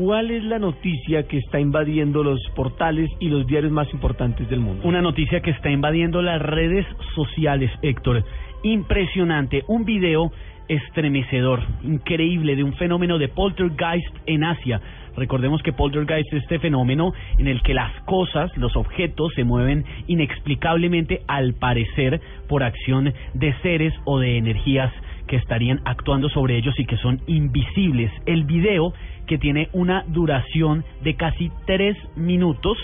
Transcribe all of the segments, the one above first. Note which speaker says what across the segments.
Speaker 1: ¿cuál es la noticia que está invadiendo los portales y los diarios más importantes del mundo?
Speaker 2: Una noticia que está invadiendo las redes sociales, Héctor. Impresionante. Un video estremecedor, increíble, de un fenómeno de poltergeist en Asia. Recordemos que poltergeist es este fenómeno en el que las cosas, los objetos, se mueven inexplicablemente al parecer por acción de seres o de energías que estarían actuando sobre ellos y que son invisibles. El video, que tiene una duración de casi tres minutos,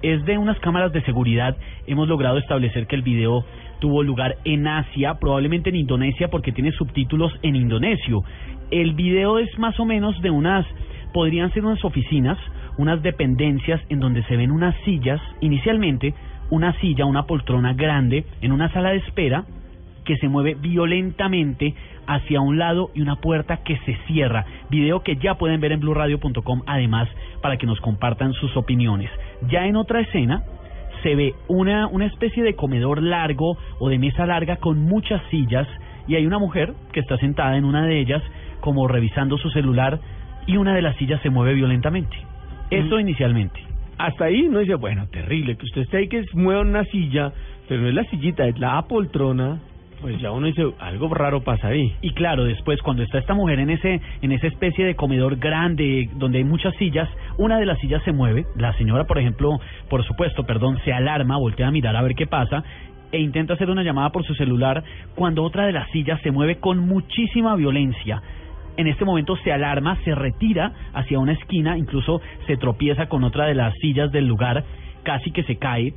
Speaker 2: es de unas cámaras de seguridad. Hemos logrado establecer que el video tuvo lugar en Asia, probablemente en Indonesia, porque tiene subtítulos en indonesio. El video es más o menos de unas, podrían ser unas oficinas, unas dependencias en donde se ven unas sillas, inicialmente una silla, una poltrona grande, en una sala de espera, que se mueve violentamente hacia un lado y una puerta que se cierra. Video que ya pueden ver en blurradio.com además para que nos compartan sus opiniones. Ya en otra escena se ve una, una especie de comedor largo o de mesa larga con muchas sillas y hay una mujer que está sentada en una de ellas como revisando su celular y una de las sillas se mueve violentamente. Eso
Speaker 1: Mm.
Speaker 2: inicialmente.
Speaker 1: Hasta ahí uno dice, bueno, terrible, que usted esté ahí que mueva una silla, pero no es la sillita, es la poltrona, pues ya uno dice, algo raro pasa ahí.
Speaker 2: Y claro, después cuando está esta mujer en ese en esa especie de comedor grande donde hay muchas sillas, una de las sillas se mueve, la señora, por ejemplo, por supuesto, perdón, se alarma, voltea a mirar a ver qué pasa e intenta hacer una llamada por su celular cuando otra de las sillas se mueve con muchísima violencia. En este momento se alarma, se retira hacia una esquina, incluso se tropieza con otra de las sillas del lugar, casi que se cae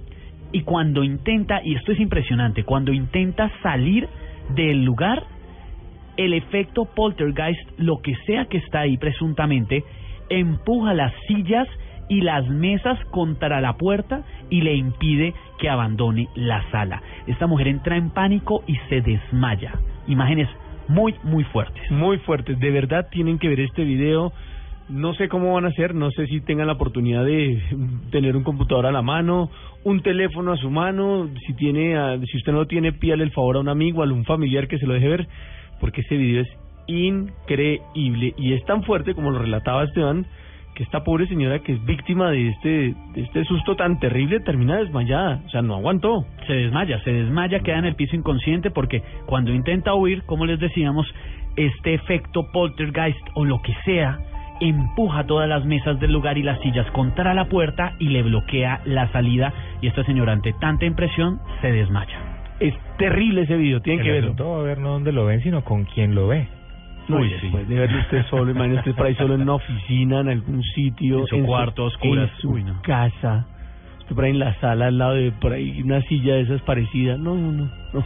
Speaker 2: y cuando intenta, y esto es impresionante, cuando intenta salir del lugar, el efecto poltergeist, lo que sea que está ahí presuntamente, empuja las sillas y las mesas contra la puerta y le impide que abandone la sala. Esta mujer entra en pánico y se desmaya. Imágenes muy, muy fuertes.
Speaker 1: Muy fuertes, de verdad tienen que ver este video. No sé cómo van a hacer, no sé si tengan la oportunidad de tener un computador a la mano, un teléfono a su mano, si tiene, ah, si usted no lo tiene, pídale el favor a un amigo, a algún familiar que se lo deje ver, porque este video es increíble y es tan fuerte como lo relataba Esteban, que esta pobre señora que es víctima de este, de este susto tan terrible termina desmayada, o sea, no aguantó.
Speaker 2: Se desmaya, se desmaya, queda en el piso inconsciente porque cuando intenta huir, como les decíamos, este efecto poltergeist o lo que sea, empuja todas las mesas del lugar y las sillas contra la puerta y le bloquea la salida y esta señora ante tanta impresión se desmaya.
Speaker 1: Es terrible ese video, tienen que verlo.
Speaker 3: va a ver no dónde lo ven, sino con quién lo ve.
Speaker 1: No,
Speaker 2: Uy, sí.
Speaker 1: de verlo usted solo, imagínese usted por ahí solo en una oficina, en algún sitio,
Speaker 2: En su cuarto, oscuras.
Speaker 1: en su
Speaker 2: Uy, no.
Speaker 1: casa, usted por ahí en la sala al lado de por ahí una silla de esas parecidas. No, no, no, no.